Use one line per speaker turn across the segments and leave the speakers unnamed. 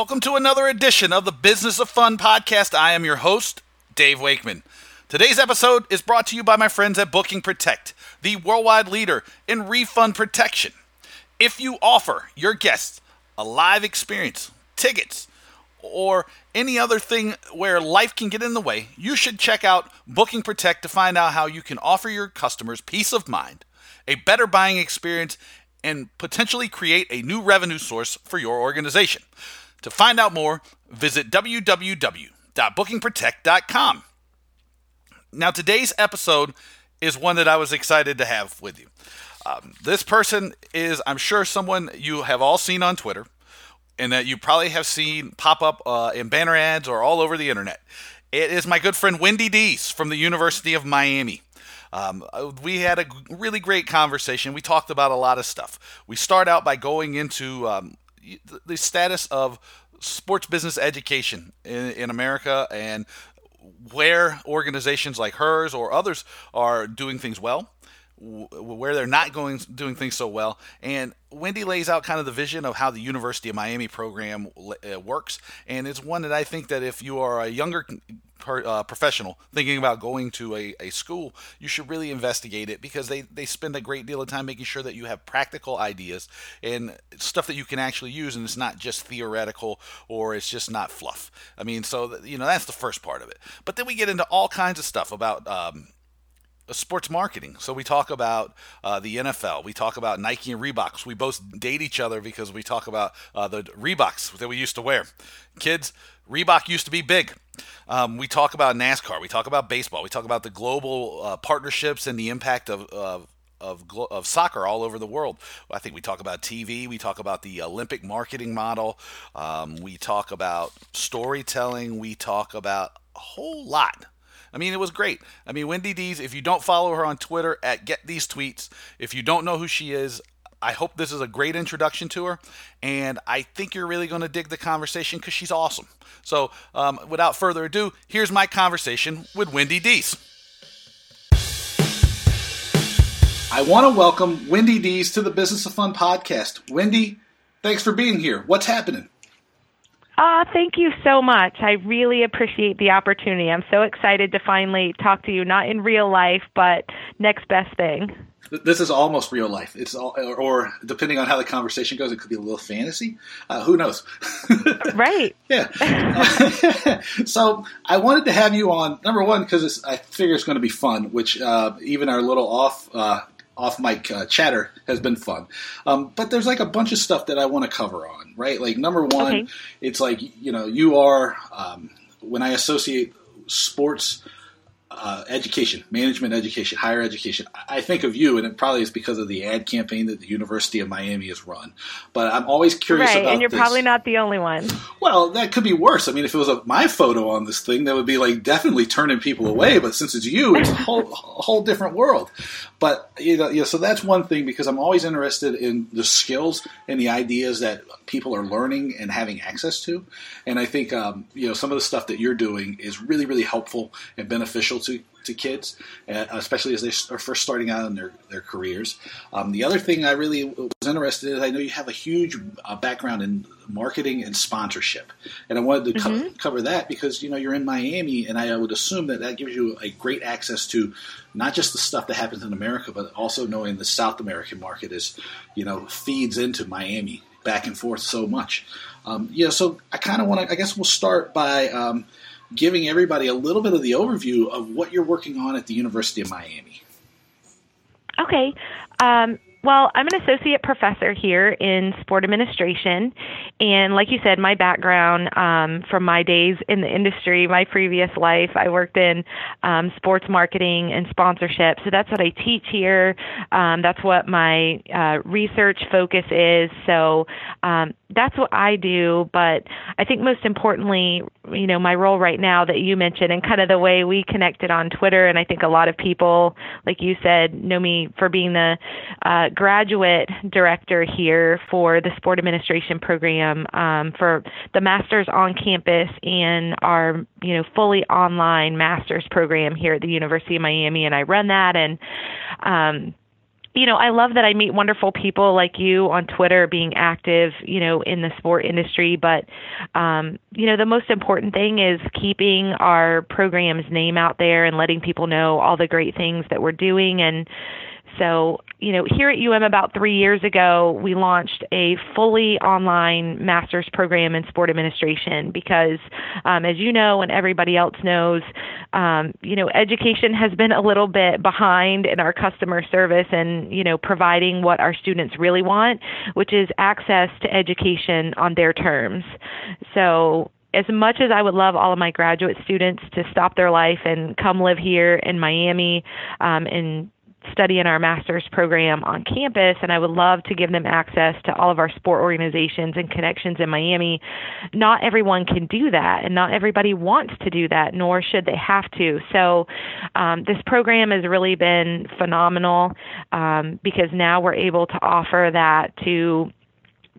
welcome to another edition of the Business of Fun podcast. I am your host, Dave Wakeman. Today's episode is brought to you by my friends at Booking Protect, the worldwide leader in refund protection. If you offer your guests a live experience, tickets, or any other thing where life can get in the way, you should check out Booking Protect to find out how you can offer your customers peace of mind, a better buying experience, and potentially create a new revenue source for your organization. To find out more, visit www.bookingprotect.com. Now, today's episode is one that I was excited to have with you. Um, this person is, I'm sure, someone you have all seen on Twitter and that you probably have seen pop up uh, in banner ads or all over the internet. It is my good friend Windy Dees from the University of Miami. Um, uh, we had a really great conversation. We talked about a lot of stuff. We start out by going into um, the status of sports business education in, in America and where organizations like hers or others are doing things well where they're not going doing things so well. And Windy lays out kind of the vision of how the University of Miami program uh, works, and it's one that I think that if you are a younger uh, professional thinking about going to a, a school, you should really investigate it because they, they spend a great deal of time making sure that you have practical ideas and stuff that you can actually use and it's not just theoretical or it's just not fluff. I mean, so, you know, that's the first part of it. But then we get into all kinds of stuff about um, sports marketing. So we talk about uh, the NFL. We talk about Nike and Reeboks. We both date each other because we talk about uh, the Reeboks that we used to wear. Kids, Reebok used to be big. Um, we talk about NASCAR. We talk about baseball. We talk about the global uh, partnerships and the impact of, of of, of soccer all over the world. I think we talk about TV, we talk about the Olympic marketing model, um, we talk about storytelling, we talk about a whole lot I mean, it was great. I mean, Windy Dees, if you don't follow her on Twitter at Get These Tweets, if you don't know who she is, I hope this is a great introduction to her. And I think you're really going to dig the conversation because she's awesome. So, um, without further ado, here's my conversation with Windy Dees. I want to welcome Windy Dees to the Business of Fun podcast. Windy, thanks for being here. What's happening?
Uh, thank you so much. I really appreciate the opportunity. I'm so excited to finally talk to you, not in real life, but next best thing.
This is almost real life. It's all, or depending on how the conversation goes, it could be a little fantasy. Uh, who knows?
right.
yeah. so I wanted to have you on number one because I figure it's going to be fun. Which uh, even our little off uh, off mic uh, chatter has been fun. Um, but there's like a bunch of stuff that I want to cover on, right? Like number one, okay. it's like you know you are um, when I associate sports uh, education, management education, higher education. I think of you, and it probably is because of the ad campaign that the University of Miami has run. But I'm always curious
right,
about
and you're
this.
probably not the only one.
Well, that could be worse. I mean, if it was a, my photo on this thing, that would be like definitely turning people away. But since it's you, it's a whole, a whole different world. But you know, yeah, so that's one thing because I'm always interested in the skills and the ideas that people are learning and having access to. And I think um, you know some of the stuff that you're doing is really, really helpful and beneficial to to kids, uh, especially as they are first starting out in their, their careers. Um, the other thing I really was interested in, is I know you have a huge uh, background in marketing and sponsorship, and I wanted to mm-hmm. co- cover that because you know you're in Miami, and I would assume that that gives you a great access to not just the stuff that happens in America, but also knowing the South American market is, you know, feeds into Miami back and forth so much. Um, yeah, so I kind of want to. I guess we'll start by. Um, giving everybody a little bit of the overview of what you're working on at the University of Miami.
Okay. Um, well, I'm an associate professor here in sport administration. And like you said, my background um, from my days in the industry, my previous life, I worked in um, sports marketing and sponsorship. So that's what I teach here. Um, that's what my uh, research focus is. So um, that's what I do. But I think most importantly, you know, my role right now that you mentioned and kind of the way we connected on Twitter, and I think a lot of people, like you said, know me for being the uh, graduate director here for the sport administration program um, for the masters on campus and our you know fully online masters program here at the University of Miami, and I run that and. Um, you know, I love that I meet wonderful people like you on Twitter being active, you know, in the sport industry. But, um, you know, the most important thing is keeping our program's name out there and letting people know all the great things that we're doing. And, so, you know, here at UM about three years ago, we launched a fully online master's program in sport administration because, um, as you know, and everybody else knows, um, you know, education has been a little bit behind in our customer service and, you know, providing what our students really want, which is access to education on their terms. So, as much as I would love all of my graduate students to stop their life and come live here in Miami um, and study in our master's program on campus, and I would love to give them access to all of our sport organizations and connections in Miami. Not everyone can do that, and not everybody wants to do that, nor should they have to. So, um, this program has really been phenomenal um, because now we're able to offer that to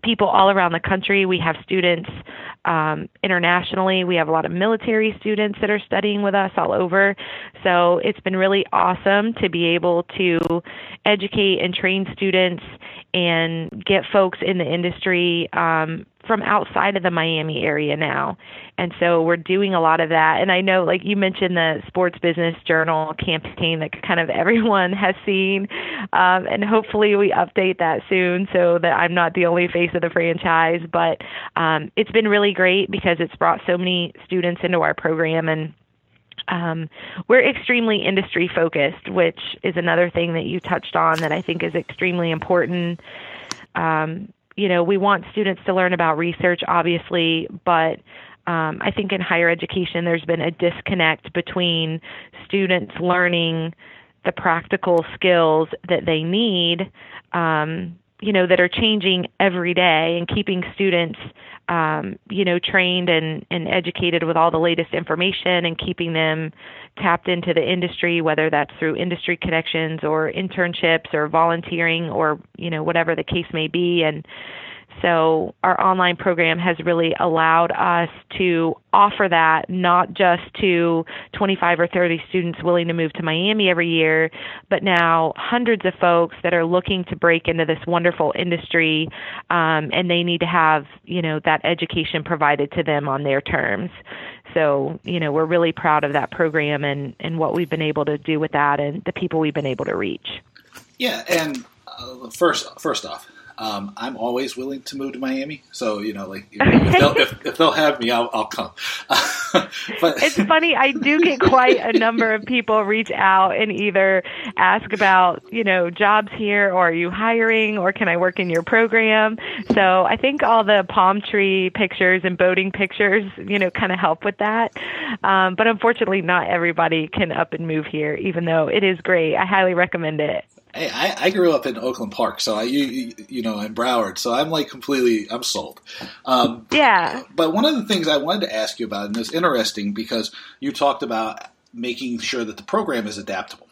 people all around the country. We have students um, internationally. We have a lot of military students that are studying with us all over. So it's been really awesome to be able to educate and train students and get folks in the industry um, from outside of the Miami area now. And so we're doing a lot of that. And I know, like you mentioned, the Sports Business Journal campaign that kind of everyone has seen. Um, and hopefully we update that soon so that I'm not the only face of the franchise. But um, it's been really great because it's brought so many students into our program and um, we're extremely industry focused, which is another thing that you touched on that I think is extremely important. Um, you know, we want students to learn about research, obviously, but um, I think in higher education, there's been a disconnect between students learning the practical skills that they need, um, you know, that are changing every day and keeping students um, you know, trained and, and educated with all the latest information and keeping them tapped into the industry, whether that's through industry connections or internships or volunteering or, you know, whatever the case may be. And so our online program has really allowed us to offer that not just to 25 or 30 students willing to move to Miami every year, but now hundreds of folks that are looking to break into this wonderful industry, um, and they need to have you know that education provided to them on their terms. So you know we're really proud of that program and and what we've been able to do with that and the people we've been able to reach.
Yeah, and uh, first first off, um, I'm always willing to move to Miami. So you know, like if they'll, if, if they'll have me, I'll, I'll come.
but it's funny. I do get quite a number of people reach out and either ask about you know jobs here, or are you hiring, or can I work in your program? So I think all the palm tree pictures and boating pictures, you know, kind of help with that. Um, but unfortunately, not everybody can up and move here, even though it is great. I highly recommend it.
Hey, I, I, grew up in Oakland Park, so I you, you know in Broward, so I'm like completely I'm sold.
Um, yeah.
But one of the things I wanted to ask you about, and it's interesting because you talked about making sure that the program is adaptable.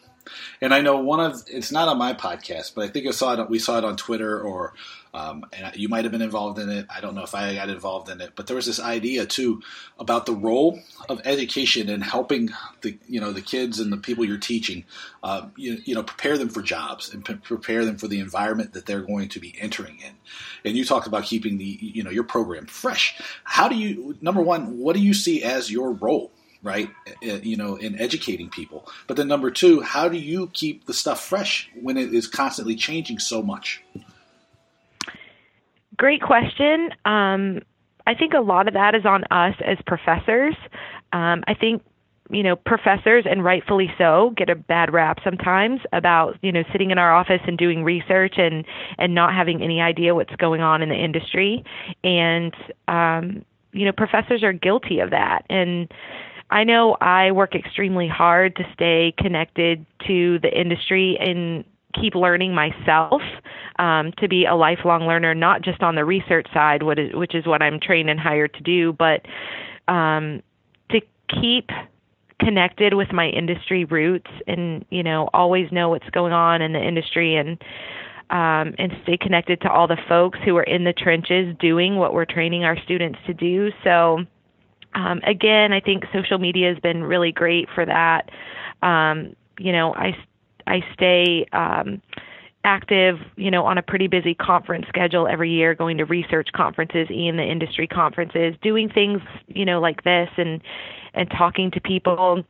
And I know one of it's not on my podcast, but I think I saw it. We saw it on Twitter or um, and you might have been involved in it. I don't know if I got involved in it, but there was this idea too about the role of education in helping the you know the kids and the people you're teaching, uh, you, you know, prepare them for jobs and prepare them for the environment that they're going to be entering in. And you talked about keeping the you know your program fresh. How do you number one? What do you see as your role? right? You know, in educating people. But then number two, how do you keep the stuff fresh when it is constantly changing so much?
Great question. Um, I think a lot of that is on us as professors. Um, I think you know professors and rightfully so get a bad rap sometimes about you know sitting in our office and doing research and and not having any idea what's going on in the industry and um you know professors are guilty of that and I know I work extremely hard to stay connected to the industry and keep learning myself um, to be a lifelong learner, not just on the research side, which is what I'm trained and hired to do, but um, to keep connected with my industry roots and you know always know what's going on in the industry and um, and stay connected to all the folks who are in the trenches doing what we're training our students to do. So um, again, I think social media has been really great for that. Um, you know, I I stay um, active, you know, on a pretty busy conference schedule every year, going to research conferences and the industry conferences, doing things, you know, like this and and talking to people.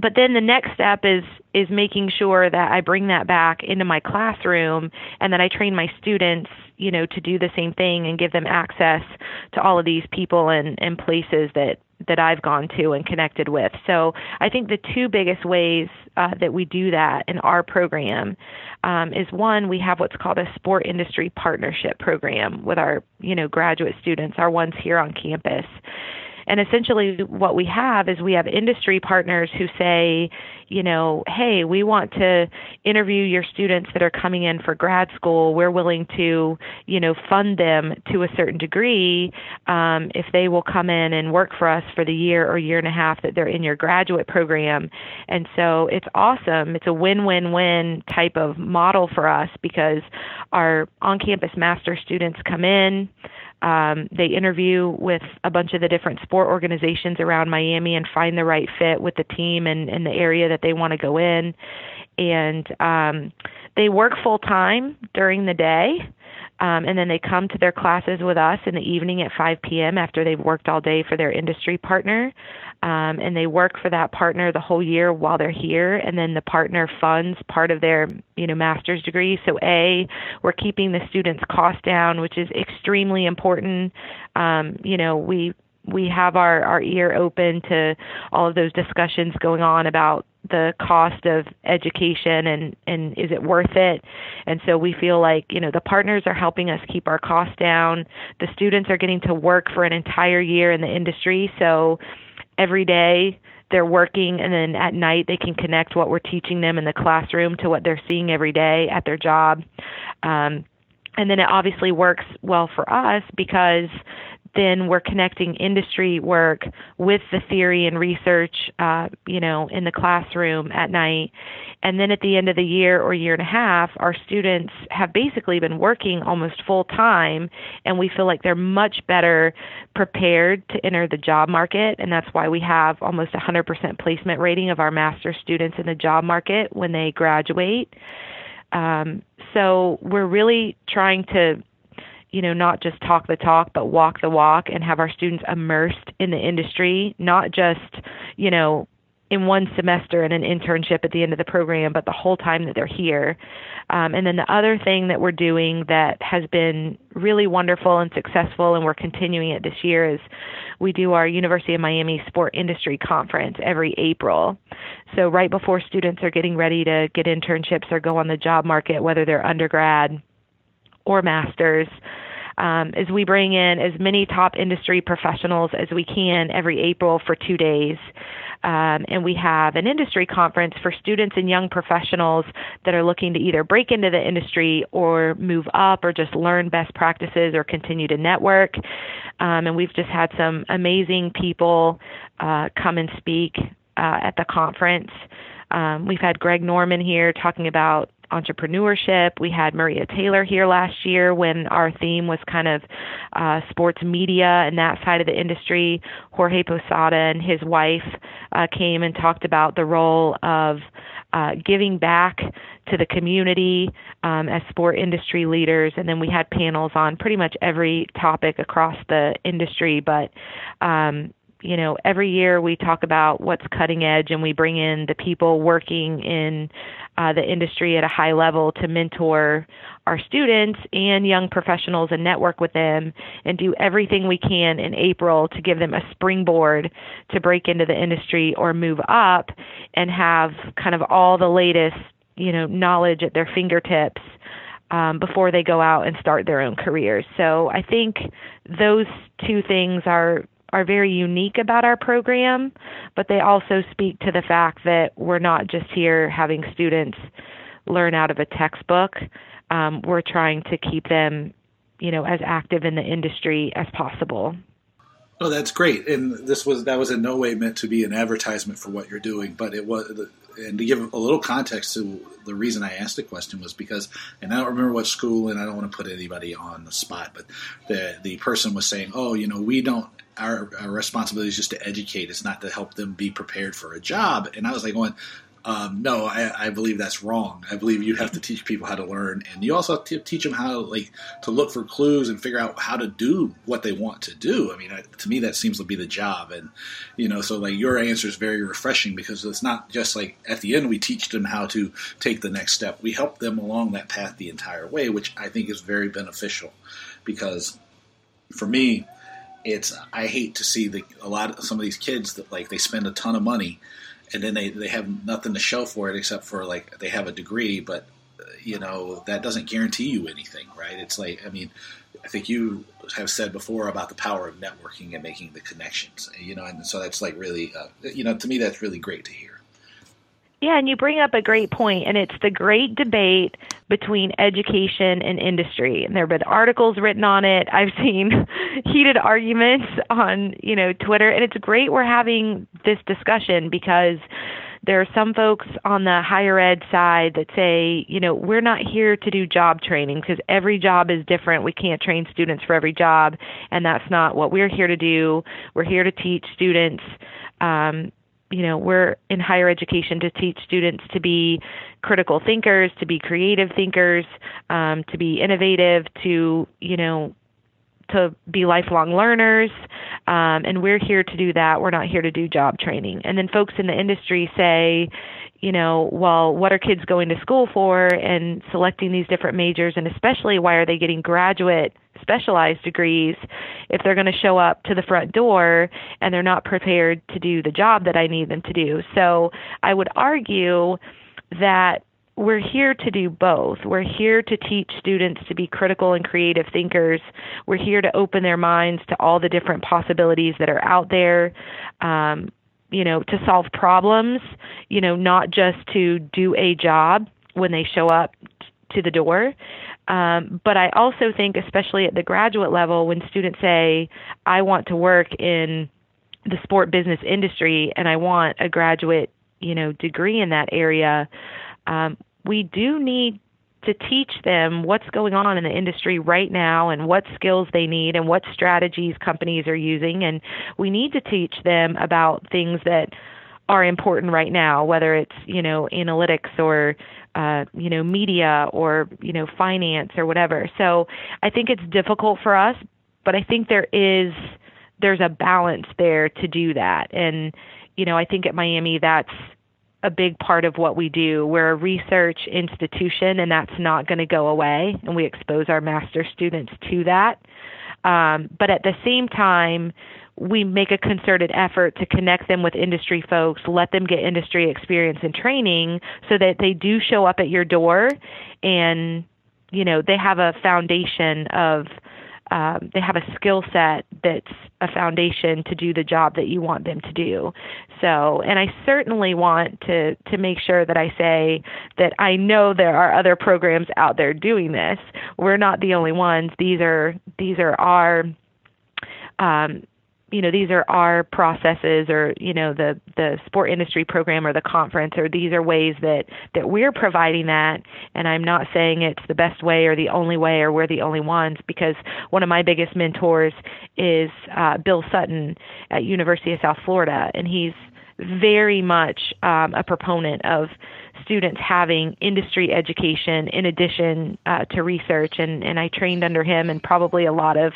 But then the next step is is making sure that I bring that back into my classroom and that I train my students, you know, to do the same thing and give them access to all of these people and, and places that that I've gone to and connected with. So I think the two biggest ways uh, that we do that in our program um, is one, we have what's called a sport industry partnership program with our, you know, graduate students, our ones here on campus. And essentially, what we have is we have industry partners who say, you know, hey, we want to interview your students that are coming in for grad school. We're willing to, you know, fund them to a certain degree um, if they will come in and work for us for the year or year and a half that they're in your graduate program. And so it's awesome. It's a win win win type of model for us because our on campus master students come in. Um, they interview with a bunch of the different sport organizations around Miami and find the right fit with the team and, and the area that they want to go in. And um, they work full time during the day. Um, and then they come to their classes with us in the evening at 5 p.m. after they've worked all day for their industry partner um, and they work for that partner the whole year while they're here, and then the partner funds part of their you know master's degree. So a, we're keeping the students' cost down, which is extremely important. Um, you know, we we have our, our ear open to all of those discussions going on about the cost of education and, and is it worth it? And so we feel like, you know, the partners are helping us keep our costs down. The students are getting to work for an entire year in the industry. So every day they're working and then at night they can connect what we're teaching them in the classroom to what they're seeing every day at their job um, and then it obviously works well for us because then we're connecting industry work with the theory and research, uh, you know, in the classroom at night. And then at the end of the year or year and a half, our students have basically been working almost full time, and we feel like they're much better prepared to enter the job market. And that's why we have almost 100% placement rating of our master students in the job market when they graduate. Um, so we're really trying to you know, not just talk the talk, but walk the walk and have our students immersed in the industry, not just, you know, in one semester and an internship at the end of the program, but the whole time that they're here. Um, and then the other thing that we're doing that has been really wonderful and successful, and we're continuing it this year, is we do our University of Miami Sport Industry Conference every April. So, right before students are getting ready to get internships or go on the job market, whether they're undergrad or masters, um, is we bring in as many top industry professionals as we can every April for two days. Um, and we have an industry conference for students and young professionals that are looking to either break into the industry or move up or just learn best practices or continue to network. Um, and we've just had some amazing people uh, come and speak uh, at the conference. Um, we've had Greg Norman here talking about entrepreneurship. We had Maria Taylor here last year when our theme was kind of uh, sports media and that side of the industry. Jorge Posada and his wife uh, came and talked about the role of uh, giving back to the community um, as sport industry leaders. And then we had panels on pretty much every topic across the industry. But um, you know, every year we talk about what's cutting edge and we bring in the people working in uh, the industry at a high level to mentor our students and young professionals and network with them and do everything we can in April to give them a springboard to break into the industry or move up and have kind of all the latest, you know, knowledge at their fingertips um, before they go out and start their own careers. So I think those two things are are very unique about our program, but they also speak to the fact that we're not just here having students learn out of a textbook. Um, we're trying to keep them, you know, as active in the industry as possible.
Oh, that's great. And this was that was in no way meant to be an advertisement for what you're doing, but it was. And to give a little context to the reason I asked the question was because, and I don't remember what school, and I don't want to put anybody on the spot, but the the person was saying, "Oh, you know, we don't our, our responsibility is just to educate. It's not to help them be prepared for a job. And I was like going, Um, no, I, I, believe that's wrong. I believe you have to teach people how to learn, and you also have to teach them how to like to look for clues and figure out how to do what they want to do. I mean, I, to me, that seems to be the job, and you know, so like your answer is very refreshing because it's not just like at the end we teach them how to take the next step. We help them along that path the entire way, which I think is very beneficial because for me, it's I hate to see the a lot of some of these kids that like they spend a ton of money and then they, they have nothing to show for it except for like they have a degree, but you know that doesn't guarantee you anything, right? It's like I mean, I think you have said before about the power of networking and making the connections, you know, and so that's like really, uh, you know, to me that's really great to hear.
Yeah, and you bring up a great point, and it's the great debate between education and industry. And there have been articles written on it. I've seen heated arguments on, you know, Twitter, and it's great we're having this discussion because there are some folks on the higher ed side that say, you know, we're not here to do job training because every job is different. We can't train students for every job, and that's not what we're here to do. We're here to teach students um, you know we're in higher education to teach students to be critical thinkers to be creative thinkers um, to be innovative to you know to be lifelong learners um, and we're here to do that. We're not here to do job training. And then folks in the industry say you know, well, what are kids going to school for and selecting these different majors, and especially why are they getting graduate specialized degrees if they're going to show up to the front door and they're not prepared to do the job that I need them to do. So I would argue that we're here to do both. We're here to teach students to be critical and creative thinkers. We're here to open their minds to all the different possibilities that are out there. Um, you know, to solve problems, you know, not just to do a job when they show up to the door. Um, but I also think, especially at the graduate level, when students say, I want to work in the sport business industry and I want a graduate, you know, degree in that area, um, we do need to teach them what's going on in the industry right now and what skills they need and what strategies companies are using. And we need to teach them about things that are important right now, whether it's, you know, analytics or, uh, you know, media or, you know, finance or whatever. So I think it's difficult for us, but I think there is, there's a balance there to do that. And, you know, I think at Miami that's a big part of what we do. We're a research institution, and that's not going to go away, and we expose our master students to that. Um, but at the same time, we make a concerted effort to connect them with industry folks, let them get industry experience and training so that they do show up at your door and you know they have a foundation of um, they have a skill set that's a foundation to do the job that you want them to do. So, and I certainly want to to make sure that I say that I know there are other programs out there doing this. We're not the only ones. These are these are our um, you know these are our processes or you know the the sport industry program or the conference or these are ways that that we're providing that. And I'm not saying it's the best way or the only way or we're the only ones because one of my biggest mentors is uh, Bill Sutton at University of South Florida. And he's very much um, a proponent of students having industry education in addition uh, to research. And and I trained under him and probably a lot of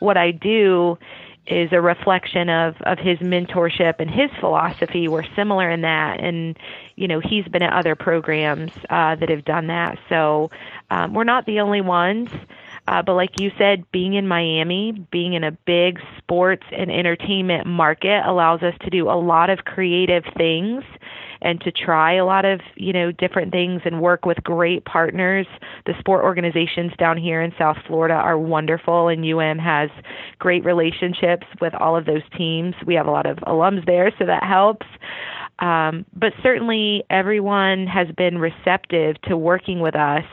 what I do is a reflection of of his mentorship and his philosophy We're similar in that. And you know he's been at other programs uh, that have done that. So um, we're not the only ones. Uh, but like you said being in miami being in a big sports and entertainment market allows us to do a lot of creative things and to try a lot of you know different things and work with great partners. The sport organizations down here in South Florida are wonderful, and UM has great relationships with all of those teams. We have a lot of alums there, so that helps. Um, but certainly, everyone has been receptive to working with us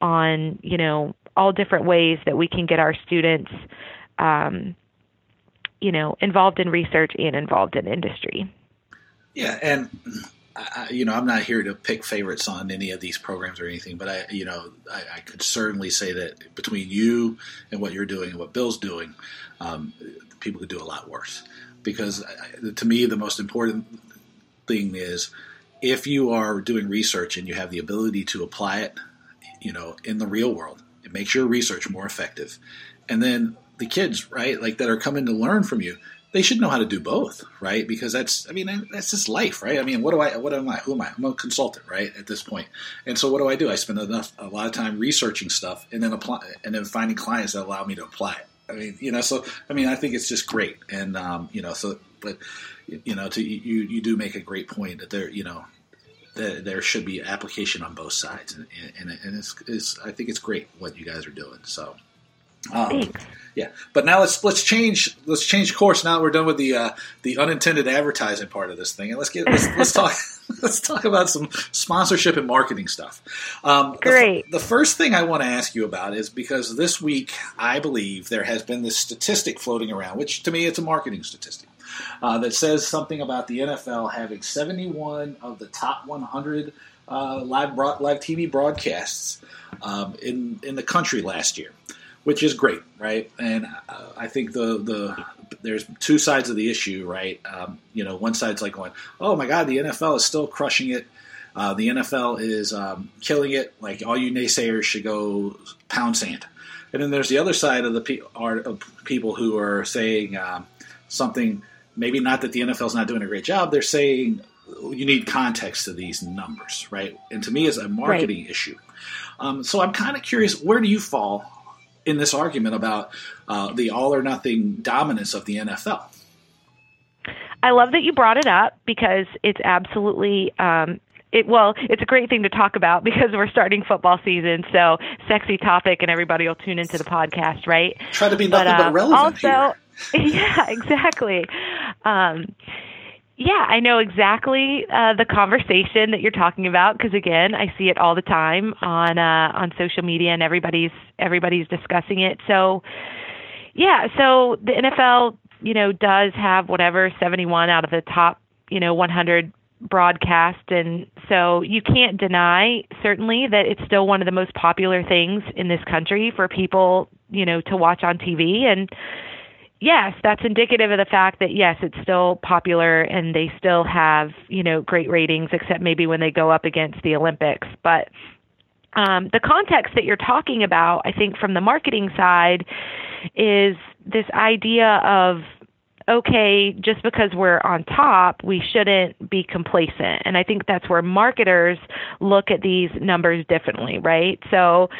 on you know all different ways that we can get our students. Um, you know, involved in research and involved in industry.
Yeah, and I, you know, I'm not here to pick favorites on any of these programs or anything, but I, you know, I, I could certainly say that between you and what you're doing and what Bill's doing, um, people could do a lot worse. Because to me, the most important thing is if you are doing research and you have the ability to apply it, you know, in the real world, it makes your research more effective. And then the kids, right, like that are coming to learn from you, they should know how to do both, right? Because that's, I mean, that's just life, right? I mean, what do I, what am I? Who am I? I'm a consultant, right? At this point, and so what do I do? I spend enough, a lot of time researching stuff, and then apply, and then finding clients that allow me to apply it. I mean, you know, so I mean, I think it's just great, and um, you know, so but you know, to you, you do make a great point that there, you know, that there should be application on both sides, and, and, and it's, it's, I think it's great what you guys are doing. So, um,
Thanks.
yeah, but now let's let's change let's change course. Now we're done with the uh, the unintended advertising part of this thing, and let's get let's, let's talk let's talk about some sponsorship and marketing stuff. Um,
Great.
The, the first thing I want to ask you about is because this week I believe there has been this statistic floating around, which to me it's a marketing statistic. Uh, that says something about the NFL having 71 of the top 100 uh, live live TV broadcasts um, in in the country last year, which is great, right? And uh, I think the the there's two sides of the issue, right? Um, you know, one side's like going, "Oh my God, the NFL is still crushing it." Uh, the NFL is um, killing it. Like all you naysayers should go pound sand. And then there's the other side of the pe- are, of people who are saying um, something maybe not that the NFL's not doing a great job. They're saying you need context to these numbers, right? And to me, it's a marketing right. issue. Um, so I'm kind of curious, where do you fall in this argument about uh, the all or nothing dominance of the NFL?
I love that you brought it up because it's absolutely um, it, well, it's a great thing to talk about because we're starting football season. So, sexy topic, and everybody will tune into the podcast, right?
Try to be nothing but, uh, but relevant
also, yeah, exactly. Um, yeah, I know exactly uh, the conversation that you're talking about because again, I see it all the time on uh, on social media, and everybody's everybody's discussing it. So, yeah, so the NFL, you know, does have whatever 71 out of the top, you know, 100 broadcast and so you can't deny certainly that it's still one of the most popular things in this country for people you know to watch on TV and yes, that's indicative of the fact that yes, it's still popular and they still have, you know, great ratings except maybe when they go up against the Olympics. But um, the context that you're talking about, I think from the marketing side is this idea of okay, just because we're on top, we shouldn't be complacent. And I think that's where marketers look at these numbers differently, right? So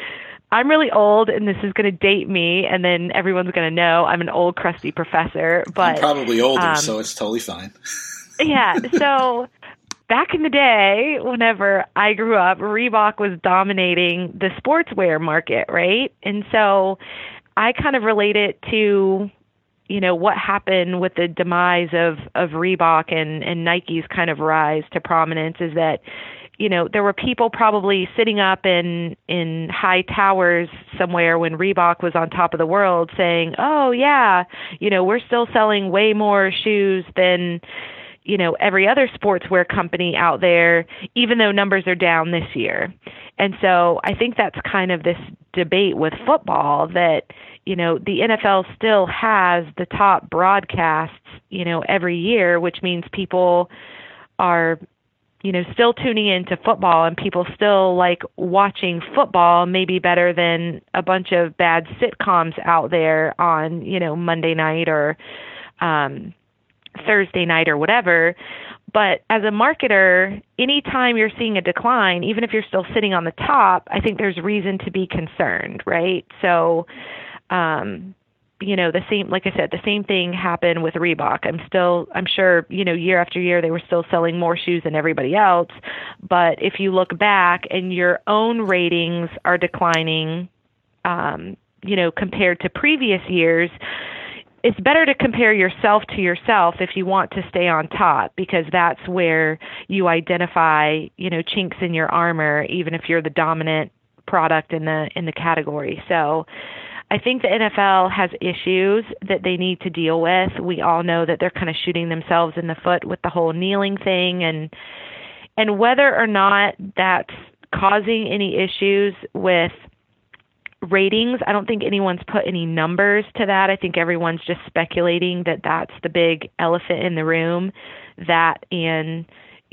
I'm really old, and this is going to date me, and then everyone's going to know I'm an old, crusty professor. But
I'm probably older, um, so it's totally fine.
yeah. So back in the day, whenever I grew up, Reebok was dominating the sportswear market, right? And so I kind of relate it to you know what happened with the demise of of Reebok and and Nike's kind of rise to prominence is that you know, there were people probably sitting up in in high towers somewhere when Reebok was on top of the world saying, "Oh yeah, you know, we're still selling way more shoes than you know every other sportswear company out there even though numbers are down this year." And so I think that's kind of this debate with football that you know the NFL still has the top broadcasts, you know, every year, which means people are you know still tuning into football and people still like watching football maybe better than a bunch of bad sitcoms out there on you know Monday night or um Thursday night or whatever. But as a marketer anytime you're seeing a decline even if you're still sitting on the top I think there's reason to be concerned right? So um you know the same like i said the same thing happened with reebok. I'm still i'm sure you know year after year they were still selling more shoes than everybody else. But if you look back and your own ratings are declining um you know compared to previous years it's better to compare yourself to yourself if you want to stay on top because that's where you identify you know chinks in your armor even if you're the dominant product in the in the category. So I think the NFL has issues that they need to deal with. We all know that they're kind of shooting themselves in the foot with the whole kneeling thing and and whether or not that's causing any issues with ratings, I don't think anyone's put any numbers to that. I think everyone's just speculating that that's the big elephant in the room that and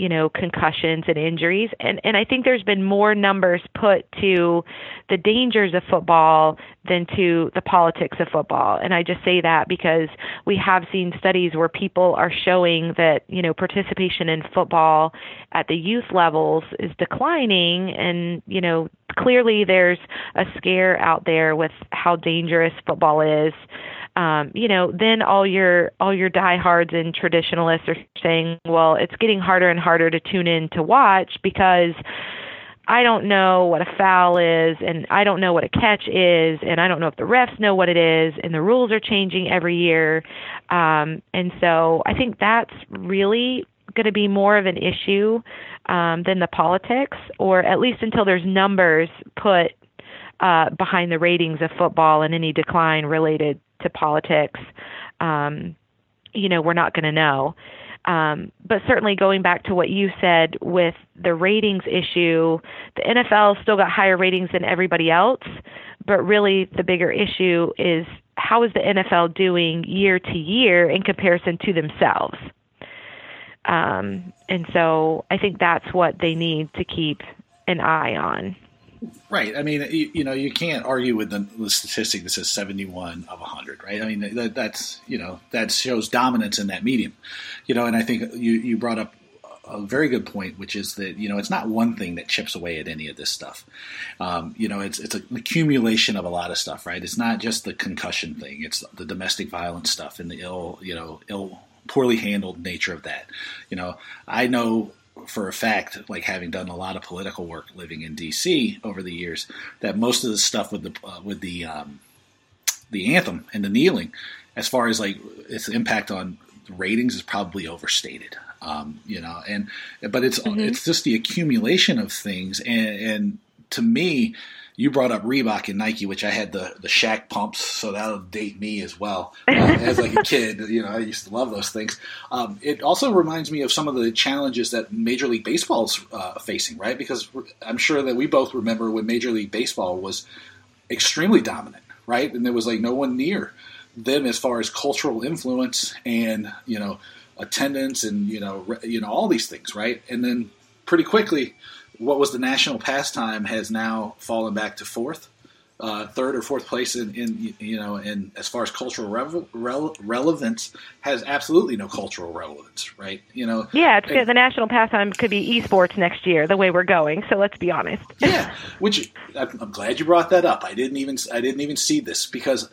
you know, concussions and injuries. And and I think there's been more numbers put to the dangers of football than to the politics of football. And I just say that because we have seen studies where people are showing that, you know, participation in football at the youth levels is declining and, you know, clearly there's a scare out there with how dangerous football is um, you know, then all your all your diehards and traditionalists are saying, well, it's getting harder and harder to tune in to watch because I don't know what a foul is, and I don't know what a catch is, and I don't know if the refs know what it is, and the rules are changing every year. Um, and so I think that's really going to be more of an issue um, than the politics, or at least until there's numbers put uh, behind the ratings of football and any decline related to politics, um, you know, we're not going to know. Um, but certainly going back to what you said with the ratings issue, the NFL still got higher ratings than everybody else. But really, the bigger issue is how is the NFL doing year to year in comparison to themselves? Um, and so I think that's what they need to keep an eye on.
Right. I mean, you, you, know, you can't argue with the, the, statistic that says 71 of 100, right? I mean, that, that's, you know, that shows dominance in that medium. You know, and I think you, you brought up a very good point, which is that, you know, it's not one thing that chips away at any of this stuff. Um, you know, it's, it's an accumulation of a lot of stuff, right? It's not just the concussion thing. It's the domestic violence stuff and the ill, you know, ill, poorly handled nature of that. You know, I know for a fact, like having done a lot of political work living in D.C. over the years, that most of the stuff with the uh, with the um, the anthem and the kneeling, as far as like its impact on ratings, is probably overstated. Um, you know, and but it's mm-hmm. it's just the accumulation of things, and, and to me, you brought up Reebok and Nike, which I had the the Shaq pumps, so that'll date me as well. Uh, as like a kid, you know, I used to love those things. Um, it also reminds me of some of the challenges that Major League Baseball's uh, facing, right? Because I'm sure that we both remember when Major League Baseball was extremely dominant, right? And there was like no one near them as far as cultural influence and you know attendance and you know re- you know all these things, right? And then pretty quickly what was the national pastime has now fallen back to fourth, uh, third or fourth place in, in, you know, in as far as cultural re- relevance has absolutely no cultural relevance, right? You know,
yeah, it's the national pastime could be esports next year, the way we're going. So let's be honest.
yeah, which I'm glad you brought that up. I didn't even I didn't even see this because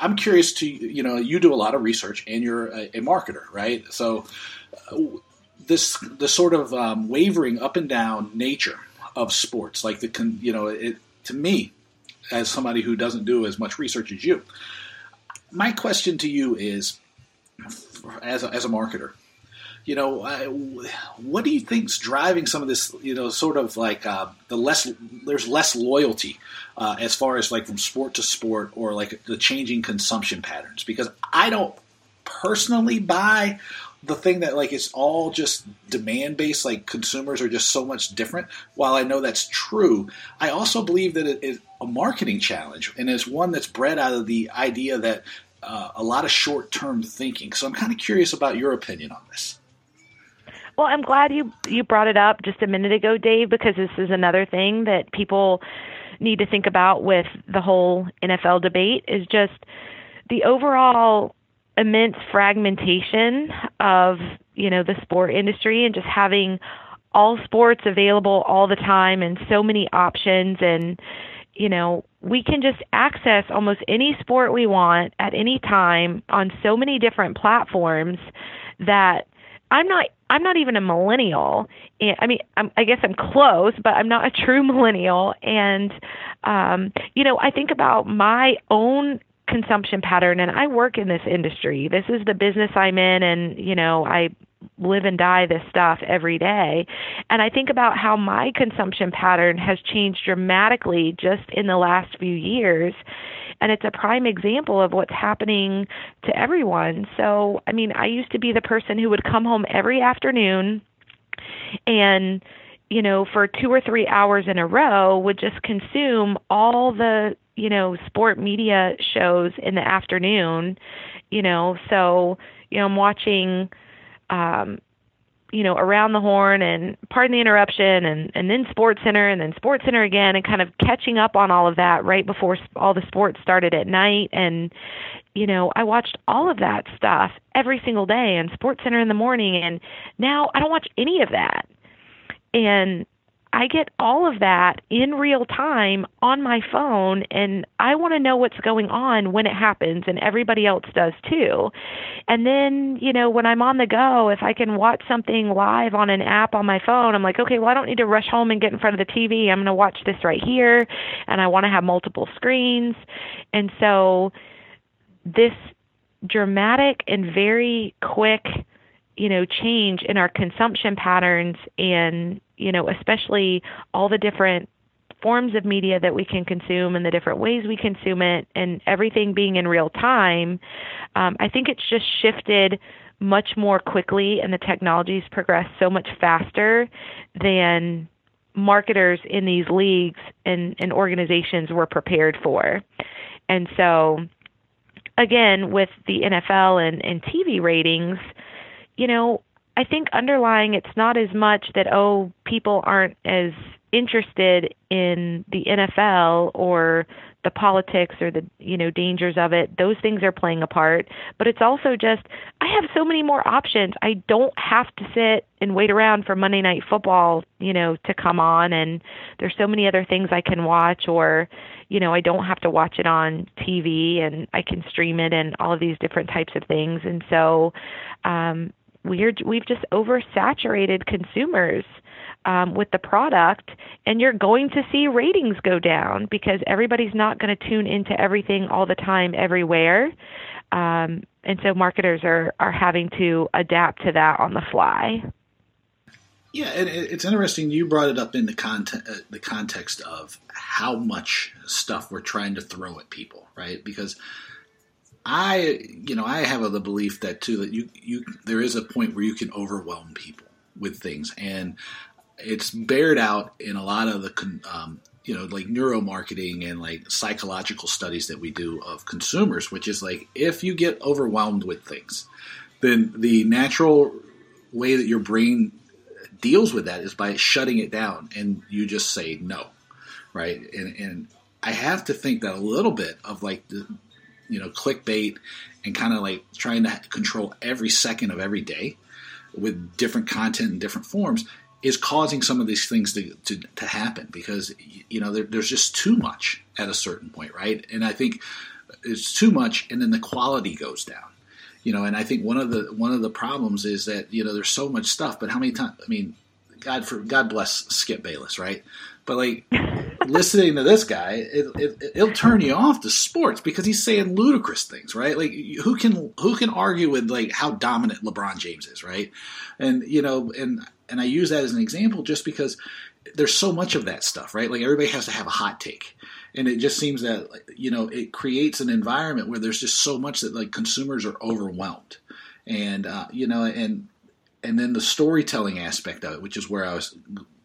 I'm curious to you know you do a lot of research and you're a, a marketer, right? So this the sort of um, wavering up and down nature of sports, like the you know, it, to me, as somebody who doesn't do as much research as you, my question to you is, as a, as a marketer, you know, what do you think's driving some of this? You know, sort of like uh, the less there's less loyalty uh, as far as like from sport to sport or like the changing consumption patterns. Because I don't personally buy the thing that like it's all just demand based like consumers are just so much different while i know that's true i also believe that it is a marketing challenge and it's one that's bred out of the idea that uh, a lot of short term thinking. So i'm kind of curious about your opinion on this.
Well i'm glad you you brought it up just a minute ago dave because this is another thing that people need to think about with the whole nfl debate is just the overall immense fragmentation of you know the sport industry and just having all sports available all the time and so many options and you know we can just access almost any sport we want at any time on so many different platforms that I'm not I'm not even a millennial. I mean, I'm, I guess I'm close, but I'm not a true millennial. And um, you know, I think about my own consumption pattern and I work in this industry. This is the business I'm in and, you know, I live and die this stuff every day. And I think about how my consumption pattern has changed dramatically just in the last few years. And it's a prime example of what's happening to everyone. So, I mean, I used to be the person who would come home every afternoon and you know, for two or three hours in a row would just consume all the you know, sport media shows in the afternoon, you know, so, you know, I'm watching um you know, around the horn and pardon the interruption and, and then SportsCenter and then SportsCenter again and kind of catching up on all of that right before all the sports started at night. And, you know, I watched all of that stuff every single day and SportsCenter in the morning. And now I don't watch any of that. And I get all of that in real time on my phone, and I want to know what's going on when it happens, and everybody else does too. And then, you know, when I'm on the go, if I can watch something live on an app on my phone, I'm like, okay, well, I don't need to rush home and get in front of the TV. I'm going to watch this right here, and I want to have multiple screens. And so, this dramatic and very quick you know change in our consumption patterns and you know especially all the different forms of media that we can consume and the different ways we consume it and everything being in real time um, i think it's just shifted much more quickly and the technologies progressed so much faster than marketers in these leagues and, and organizations were prepared for. And so again with the nfl and, and tv ratings you know, I think underlying it's not as much that oh people aren't as interested in the NFL or the politics or the you know dangers of it. Those things are playing a part. But it's also just i have so many more options. I don't have to sit and wait around for monday night football you know to come on and there's so many other things i can watch or you know i don't have to watch it on tv and i can stream it and all of these different types of things. And so um we're we've just oversaturated consumers um, with the product, and you're going to see ratings go down because everybody's not going to tune into everything all the time, everywhere. Um, and so marketers are are having to adapt to that on the fly.
Yeah, and it's interesting. You brought it up in the context, uh, the context of how much stuff we're trying to throw at people, right? Because I, you know, I have the belief that too that you you there is a point where you can overwhelm people with things, and it's bared out in a lot of the um, you know like neuromarketing and like psychological studies that we do of consumers, which is like if you get overwhelmed with things, then the natural way that your brain deals with that is by shutting it down, and you just say no, right? And and I have to think that a little bit of like the, you know clickbait and kind of like trying to control every second of every day with different content and different forms is causing some of these things to, to, to happen because you know there, there's just too much at a certain point right? And i think it's too much and then the quality goes down. You know and i think one of the one of the problems is that you know there's so much stuff but how many times i mean god for god bless skip bayless right? But like listening to this guy, it, it, it'll turn you off to sports because he's saying ludicrous things, right? Like who can who can argue with like how dominant LeBron James is, right? And you know, and and I use that as an example just because there's so much of that stuff, right? Like everybody has to have a hot take. And it just seems that you know it creates an environment where there's just so much that like consumers are overwhelmed, and uh, you know, and and then the storytelling aspect of it, which is where I was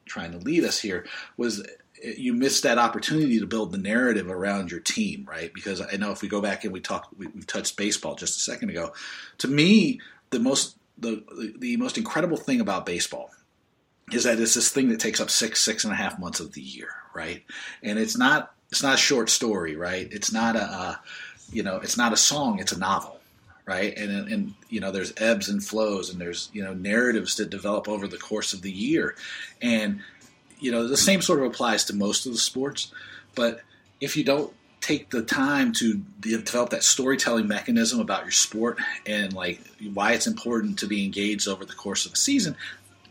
trying to lead us here was you missed that opportunity to build the narrative around your team, right? Because I know if we go back and we talked, we, we touched baseball just a second ago. To me, the most the the most incredible thing about baseball is that it's this thing that takes up six six and a half months of the year, right? And it's not it's not a short story, right? It's not a, a you know it's not a song, it's a novel, right? And and you know there's ebbs and flows, and there's you know narratives that develop over the course of the year, and you know the same sort of applies to most of the sports. But if you don't take the time to develop that storytelling mechanism about your sport and like why it's important to be engaged over the course of a season,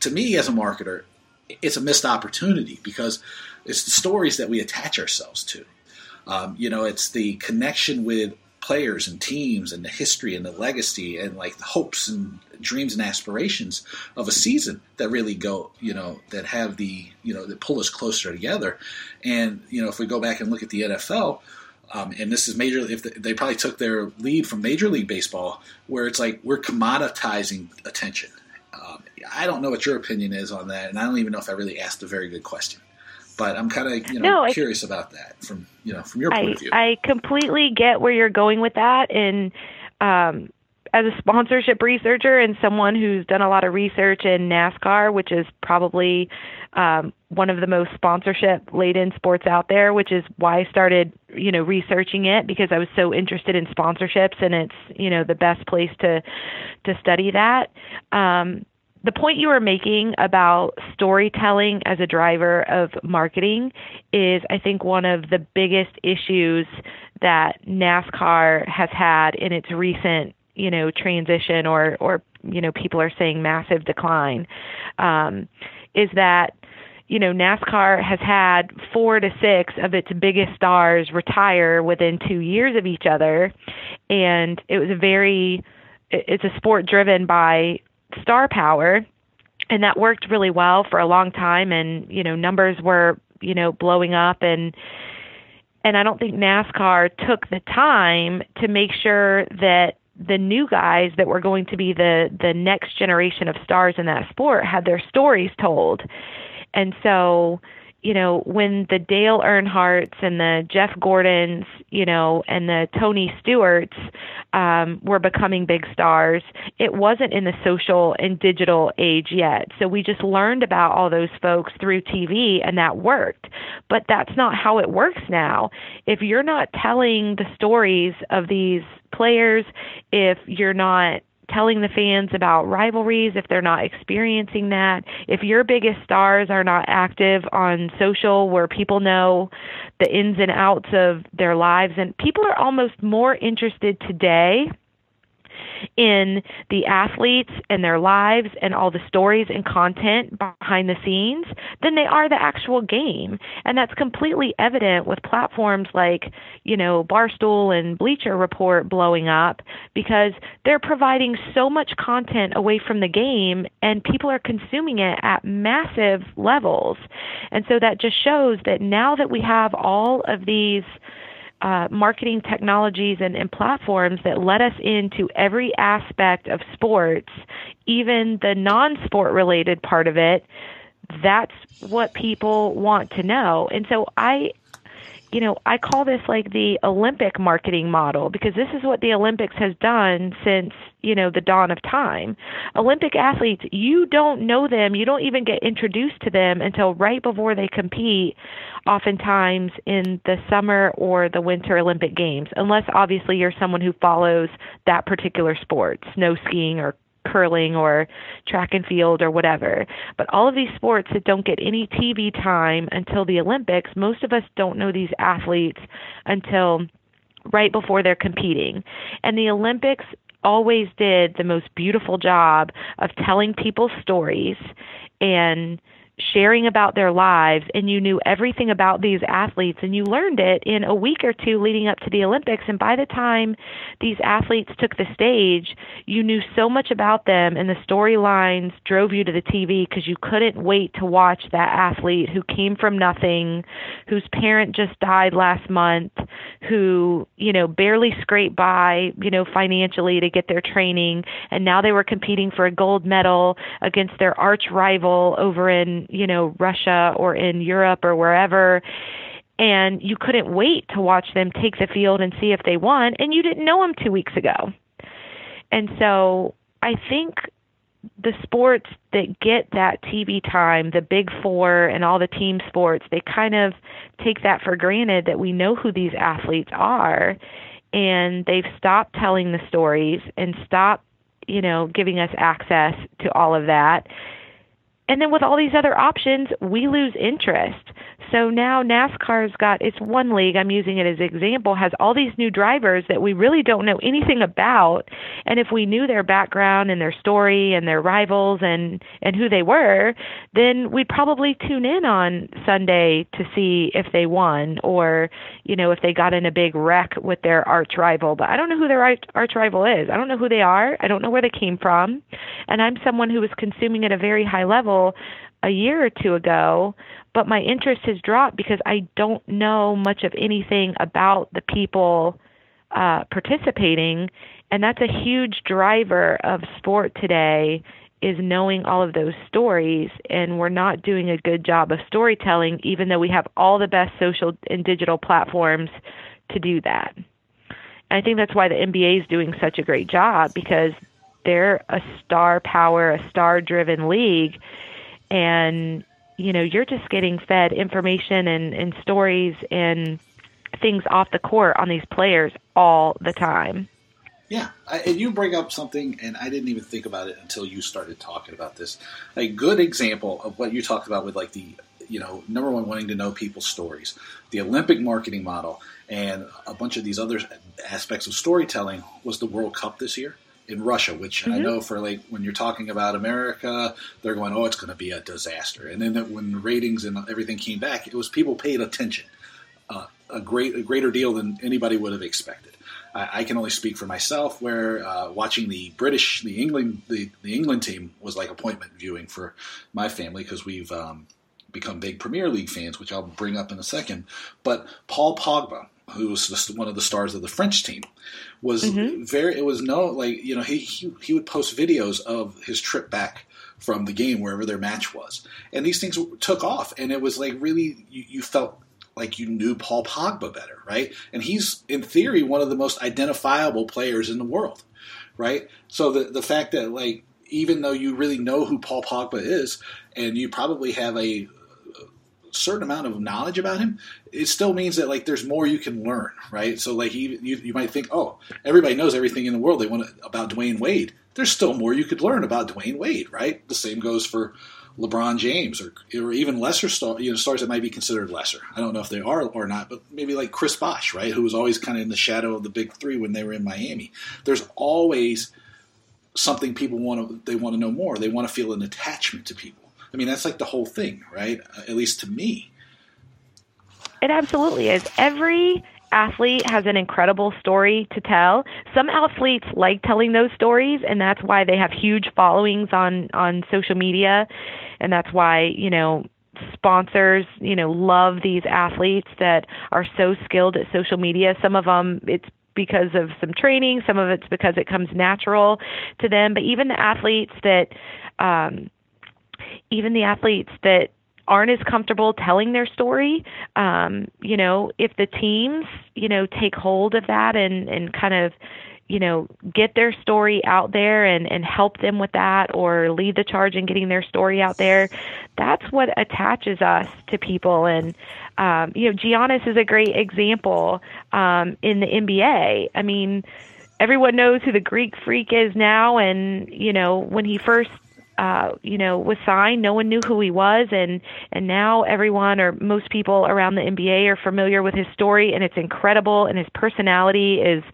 to me as a marketer, it's a missed opportunity because it's the stories that we attach ourselves to. Um, you know, it's the connection with players and teams and the history and the legacy and like the hopes and dreams and aspirations of a season that really go, you know, that have the, you know, that pull us closer together. And, you know, if we go back and look at the NFL, um, and this is major. If they, probably took their lead from Major League Baseball, where it's like we're commoditizing attention. Um, I don't know what your opinion is on that, and I don't even know if I really asked a very good question. But I'm kind of you know no, curious I, about that from you know from your point
I,
of view.
I completely get where you're going with that, and um, as a sponsorship researcher and someone who's done a lot of research in NASCAR, which is probably um, one of the most sponsorship laden sports out there, which is why I started, you know, researching it because I was so interested in sponsorships and it's, you know, the best place to to study that. Um, the point you were making about storytelling as a driver of marketing is, I think, one of the biggest issues that NASCAR has had in its recent, you know, transition or, or you know, people are saying massive decline, um, is that you know, NASCAR has had four to six of its biggest stars retire within two years of each other. And it was a very, it's a sport driven by star power and that worked really well for a long time and you know numbers were you know blowing up and and I don't think NASCAR took the time to make sure that the new guys that were going to be the the next generation of stars in that sport had their stories told. And so you know, when the Dale Earnhardts and the Jeff Gordons, you know, and the Tony Stewarts um, were becoming big stars, it wasn't in the social and digital age yet. So we just learned about all those folks through TV, and that worked. But that's not how it works now. If you're not telling the stories of these players, if you're not telling the fans about rivalries if they're not experiencing that. If your biggest stars are not active on social where people know the ins and outs of their lives, and people are almost more interested today in the athletes and their lives and all the stories and content behind the scenes than they are the actual game. And that's completely evident with platforms like, you know, Barstool and Bleacher Report blowing up because they're providing so much content away from the game and people are consuming it at massive levels. And so that just shows that now that we have all of these uh, marketing technologies and, and platforms that let us into every aspect of sports, even the non sport related part of it, that's what people want to know. And so I you know, I call this like the Olympic marketing model because this is what the Olympics has done since, you know, the dawn of time. Olympic athletes, you don't know them, you don't even get introduced to them until right before they compete, oftentimes in the summer or the winter Olympic Games, unless obviously you're someone who follows that particular sport, snow skiing or curling or track and field or whatever. But all of these sports that don't get any TV time until the Olympics, most of us don't know these athletes until right before they're competing. And the Olympics always did the most beautiful job of telling people's stories and sharing about their lives and you knew everything about these athletes and you learned it in a week or two leading up to the Olympics and by the time these athletes took the stage you knew so much about them and the storylines drove you to the TV because you couldn't wait to watch that athlete who came from nothing whose parent just died last month who you know barely scraped by you know financially to get their training and now they were competing for a gold medal against their arch rival over in you know, Russia or in Europe or wherever and you couldn't wait to watch them take the field and see if they won and you didn't know them 2 weeks ago. And so I think the sports that get that TV time, the Big 4 and all the team sports, they kind of take that for granted that we know who these athletes are and they've stopped telling the stories and stopped, you know, giving us access to all of that and then with all these other options, we lose interest. So now NASCAR's got its one league, I'm using it as an example, has all these new drivers that we really don't know anything about. And if we knew their background and their story and their rivals and and who they were, then we'd probably tune in on Sunday to see if they won or, you know, if they got in a big wreck with their arch rival. But I don't know who their arch, rival is. I don't know who they are. I don't know where they came from. And I'm someone who was consuming at a very high level a year or two ago, but my interest has dropped because I don't know much of anything about the people uh, participating, and that's a huge driver of sport today. Is knowing all of those stories, and we're not doing a good job of storytelling, even though we have all the best social and digital platforms to do that. I think that's why the NBA is doing such a great job because they're a star power, a star driven league. And, you know, you're just getting fed information and, and stories and things off the court on these players all the time.
Yeah, I, and you bring up something, and I didn't even think about it until you started talking about this. A good example of what you talked about with like the, you know, number one, wanting to know people's stories, the Olympic marketing model, and a bunch of these other aspects of storytelling was the World Cup this year in Russia, which mm-hmm. I know for like when you're talking about America, they're going, "Oh, it's going to be a disaster." And then when ratings and everything came back, it was people paid attention, uh, a great a greater deal than anybody would have expected. I, I can only speak for myself. Where uh, watching the British, the England, the, the England team was like appointment viewing for my family because we've um, become big Premier League fans, which I'll bring up in a second. But Paul Pogba, who was one of the stars of the French team, was mm-hmm. very. It was no like you know he, he he would post videos of his trip back from the game wherever their match was, and these things took off, and it was like really you, you felt like you knew Paul Pogba better, right? And he's in theory one of the most identifiable players in the world, right? So the the fact that like even though you really know who Paul Pogba is, and you probably have a certain amount of knowledge about him, it still means that like there's more you can learn, right? So like you you, you might think, oh, everybody knows everything in the world they want to, about Dwyane Wade. There's still more you could learn about Dwyane Wade, right? The same goes for LeBron James or or even lesser star, you know, stars that might be considered lesser. I don't know if they are or not, but maybe like Chris Bosh, right, who was always kind of in the shadow of the big three when they were in Miami. There's always something people want to they want to know more. They want to feel an attachment to people. I mean, that's like the whole thing, right? At least to me.
It absolutely is. Every athlete has an incredible story to tell. Some athletes like telling those stories and that's why they have huge followings on on social media and that's why, you know, sponsors, you know, love these athletes that are so skilled at social media. Some of them it's because of some training, some of it's because it comes natural to them, but even the athletes that um even the athletes that aren't as comfortable telling their story um you know if the teams you know take hold of that and and kind of you know get their story out there and and help them with that or lead the charge in getting their story out there that's what attaches us to people. And um you know Giannis is a great example um in the NBA I mean everyone knows who the Greek freak is now. And you know when he first uh, you know, was signed. No one knew who he was, and and now everyone or most people around the NBA are familiar with his story, and it's incredible. And his personality is,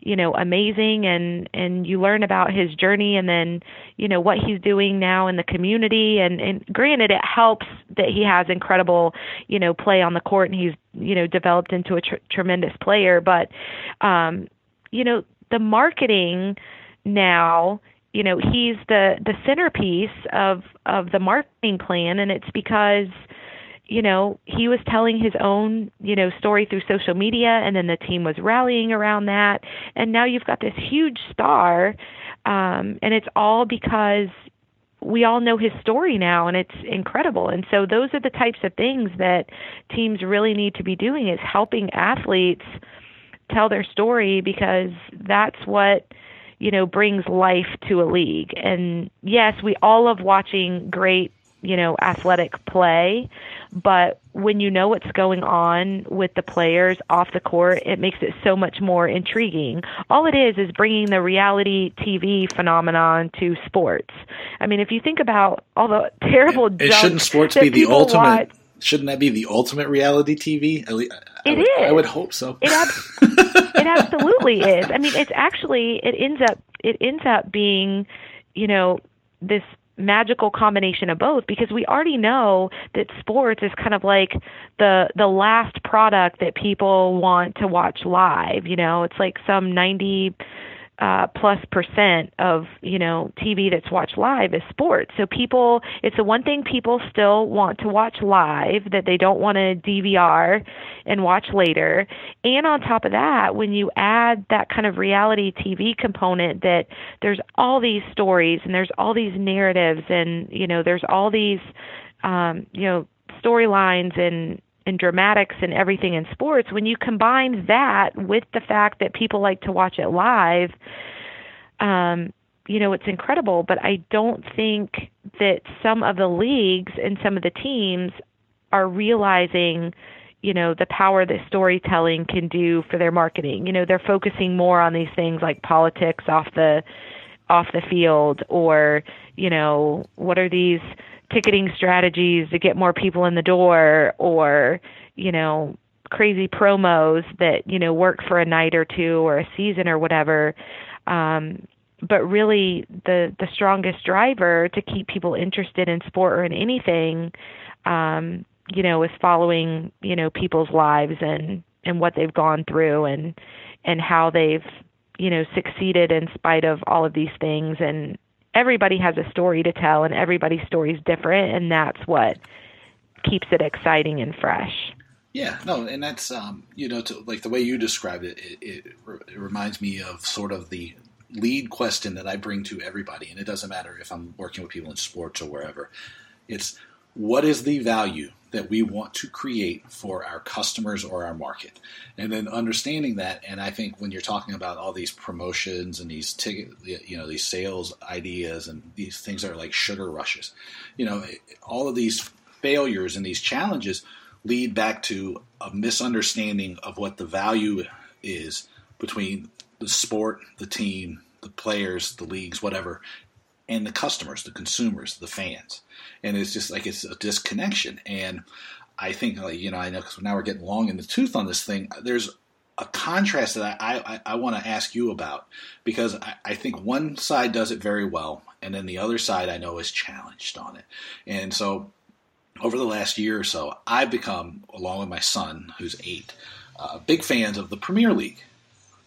you know, amazing. And and you learn about his journey, and then you know what he's doing now in the community. And and granted, it helps that he has incredible, you know, play on the court, and he's you know developed into a tr- tremendous player. But, um, you know, the marketing now you know he's the the centerpiece of of the marketing plan and it's because you know he was telling his own you know story through social media and then the team was rallying around that. And now you've got this huge star um and it's all because we all know his story now and it's incredible. And so those are the types of things that teams really need to be doing is helping athletes tell their story because that's what you know, brings life to a league. And yes, we all love watching great, you know, athletic play, but when you know what's going on with the players off the court, it makes it so much more intriguing. All it is is bringing the reality TV phenomenon to sports. I mean, if you think about all the terrible
it, shouldn't sports be the ultimate watch, shouldn't that be the ultimate reality TV?
It
I,
is.
I would hope so.
It, ab- it absolutely is. I mean, it's actually it ends up it ends up being, you know, this magical combination of both because we already know that sports is kind of like the the last product that people want to watch live you know it's like some 90 uh, plus percent of you know TV that's watched live is sports. So people, it's the one thing people still want to watch live that they don't want to DVR and watch later. And on top of that, when you add that kind of reality TV component, that there's all these stories and there's all these narratives and you know there's all these um, you know storylines and and dramatics and everything in sports, when you combine that with the fact that people like to watch it live, um, you know, it's incredible. But I don't think that some of the leagues and some of the teams are realizing you know the power that storytelling can do for their marketing you know they're focusing more on these things like politics off the off the field or you know what are these ticketing strategies to get more people in the door or you know crazy promos that you know work for a night or two or a season or whatever. Um but really the the strongest driver to keep people interested in sport or in anything um you know is following you know people's lives and and what they've gone through and and how they've you know succeeded in spite of all of these things and everybody has a story to tell and everybody's story is different and that's what keeps it exciting and fresh.
Yeah no and that's um you know to, like the way you described it it, it it reminds me of sort of the lead question that i bring to everybody and it doesn't matter if i'm working with people in sports or wherever. It's what is the value that we want to create for our customers or our market. And then understanding that and i think when you're talking about all these promotions and these ticket you know these sales ideas and these things that are like sugar rushes you know all of these failures and these challenges lead back to a misunderstanding of what the value is between the sport the team the players the leagues whatever and the customers the consumers the fans and it's just like it's a disconnection. And I think, like, you know, I know because now we're getting long in the tooth on this thing. There's a contrast that I, I, I want to ask you about because I, I, think one side does it very well, and then the other side I know is challenged on it. And so, over the last year or so, I've become, along with my son, who's eight, uh, big fans of the Premier League.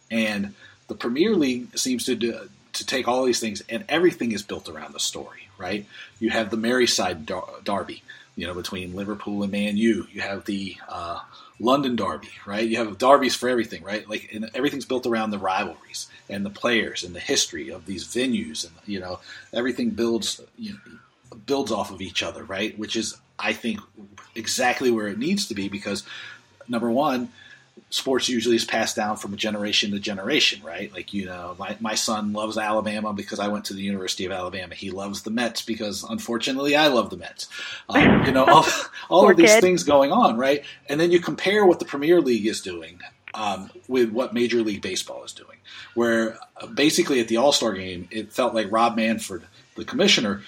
And the Premier League seems to do, to take all these things, and everything is built around the story, right? You have the Merseyside derby, you know, between Liverpool and Man U. You have the uh, London derby, right? You have derbies for everything, right? Like, and everything's built around the rivalries and the players and the history of these venues, and you know, everything builds, you know, builds off of each other, right? Which is, I think, exactly where it needs to be because number one sports usually is passed down from generation to generation, right? Like, you know, my, my son loves Alabama because I went to the University of Alabama. He loves the Mets because, unfortunately, I love the Mets. Um, you know, all, all of these kid. things going on, right? And then you compare what the Premier League is doing um, with what Major League Baseball is doing, where uh, basically at the All Star game, it felt like Rob Manfred, the commissioner,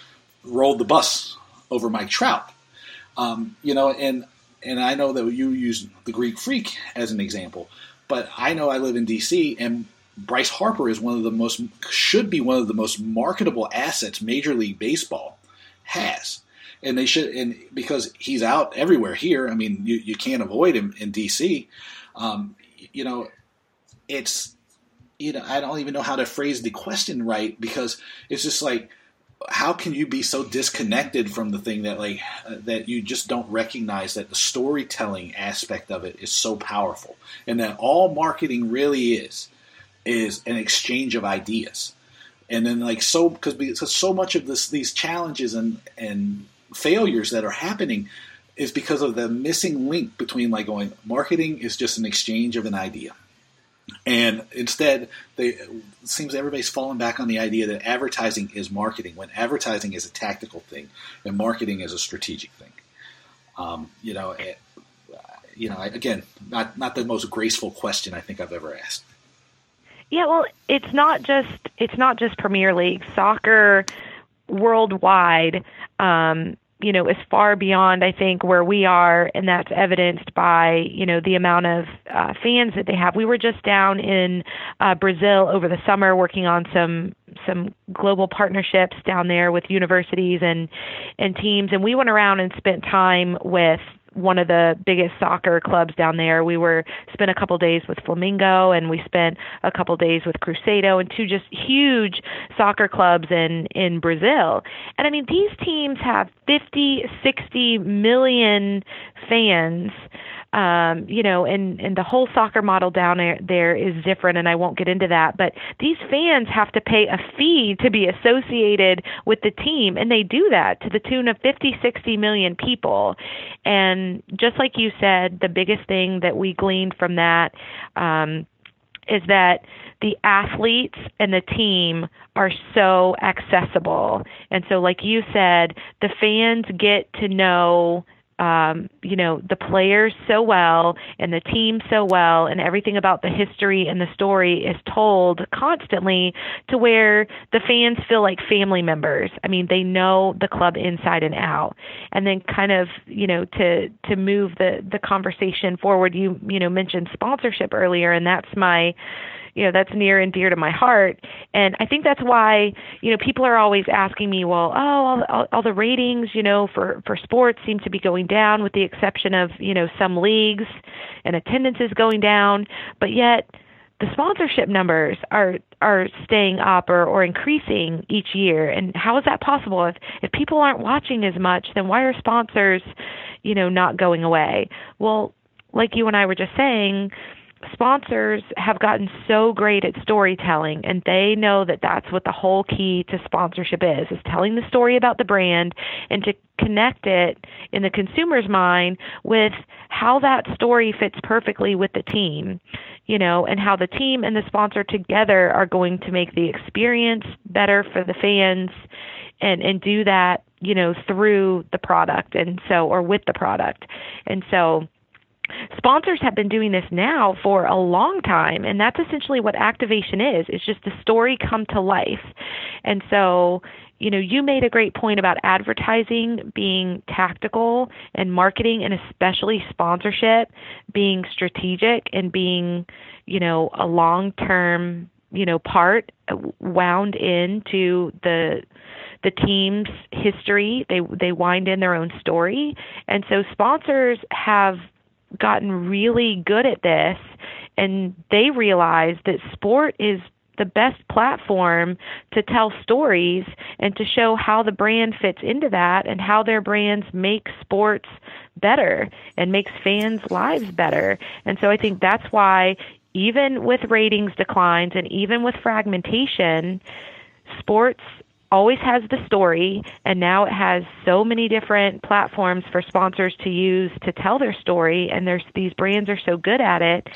rolled the bus over Mike Trout. Um, you know, and and I know that you use the Greek Freak as an example, but I know I live in DC, and Bryce Harper is one of the most should be one of the most marketable assets Major League Baseball has, and they should and because he's out everywhere here. I mean, you, you can't avoid him in DC. Um, you know, it's you know I don't even know how to phrase the question right because it's just like how can you be so disconnected from the thing that like that you just don't recognize that the storytelling aspect of it is so powerful? And that all marketing really is is an exchange of ideas. And then like so because because so much of this these challenges and and failures that are happening is because of the missing link between like going marketing is just an exchange of an idea and instead, they, it seems everybody's fallen back on the idea that advertising is marketing, when advertising is a tactical thing and marketing is a strategic thing. Um, you know, it, you know, again, not not the most graceful question I think I've ever asked.
Yeah, well, it's not just it's not just Premier League soccer worldwide. Um, you know is far beyond I think where we are, and that's evidenced by you know the amount of uh, fans that they have. We were just down in uh, Brazil over the summer working on some some global partnerships down there with universities and and teams, and we went around and spent time with one of the biggest soccer clubs down there. We were spent a couple days with Flamengo and we spent a couple days with Cruzeiro and two just huge soccer clubs in in Brazil. And I mean these teams have 50, 60 million fans um, you know, and and the whole soccer model down there, is different, and I won't get into that. But these fans have to pay a fee to be associated with the team, and they do that to the tune of 50, 60 million people. And just like you said, the biggest thing that we gleaned from that. Um, is that the athletes and the team are so accessible. And so, like you said, the fans get to know um, you know, the players so well and the team so well, and everything about the history and the story is told constantly to where the fans feel like family members. I mean, they know the club inside and out. And then, kind of, you know, to to move the the conversation forward, you you know mentioned sponsorship earlier, and that's my you know that's near and dear to my heart. And i think that's why you know people are always asking me well oh all, all, all the ratings you know for for sports seem to be going down with the exception of you know some leagues and attendance is going down. But yet the sponsorship numbers are are staying up or, or increasing each year. And how is that possible? If if people aren't watching as much then why are sponsors you know not going away? Well like you and I were just saying sponsors have gotten so great at storytelling and they know that that's what the whole key to sponsorship is is telling the story about the brand and to connect it in the consumer's mind with how that story fits perfectly with the team you know and how the team and the sponsor together are going to make the experience better for the fans and and do that you know through the product and so or with the product. And so sponsors have been doing this now for a long time and that's essentially what activation is. It's just the story come to life. And so you know you made a great point about advertising being tactical and marketing and especially sponsorship being strategic and being you know a long term you know part wound into the the team's history. They they wind in their own story. And so sponsors have gotten really good at this and they realize that sport is the best platform to tell stories and to show how the brand fits into that and how their brands make sports better and makes fans' lives better. And so I think that's why even with ratings declines and even with fragmentation, sports always has the story and now it has so many different platforms for sponsors to use to tell their story and there's these brands are so good at it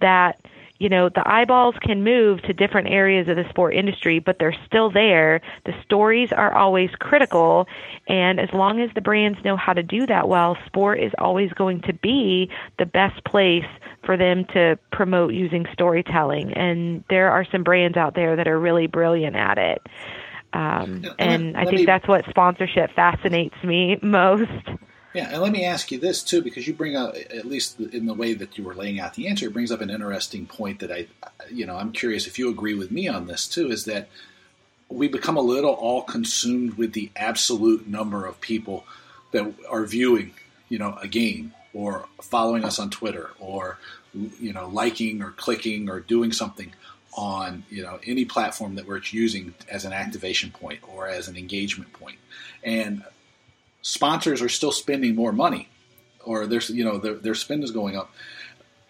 that you know the eyeballs can move to different areas of the sport industry but they're still there. The stories are always critical and as long as the brands know how to do that well sport is always going to be the best place for them to promote using storytelling and there are some brands out there that are really brilliant at it um, and me, I think me, that's what sponsorship fascinates me most.
Yeah, and let me ask you this too, because you bring up, at least in the way that you were laying out the answer, it brings up an interesting point that I, you know, I'm curious if you agree with me on this too, is that we become a little all consumed with the absolute number of people that are viewing, you know, a game or following us on Twitter or, you know, liking or clicking or doing something on you know any platform that we're using as an activation point or as an engagement point. And sponsors are still spending more money or there's you know their, their spend is going up.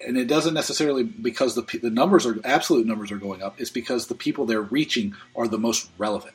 And it doesn't necessarily because the, the numbers are absolute numbers are going up it's because the people they're reaching are the most relevant.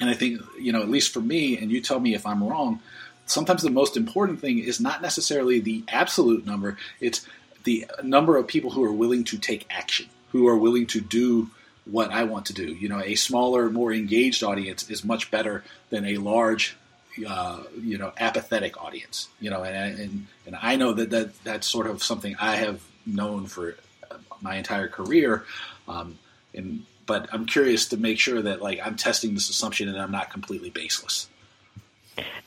And i think you know at least for me and you tell me if i'm wrong sometimes the most important thing is not necessarily the absolute number it's the number of people who are willing to take action who are willing to do what I want to do. You know, a smaller, more engaged audience is much better than a large, uh, you know, apathetic audience. You know, and, and and I know that, that that's sort of something I have known for my entire career. Um, and but I'm curious to make sure that like I'm testing this assumption and I'm not completely baseless.